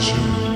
pleasure.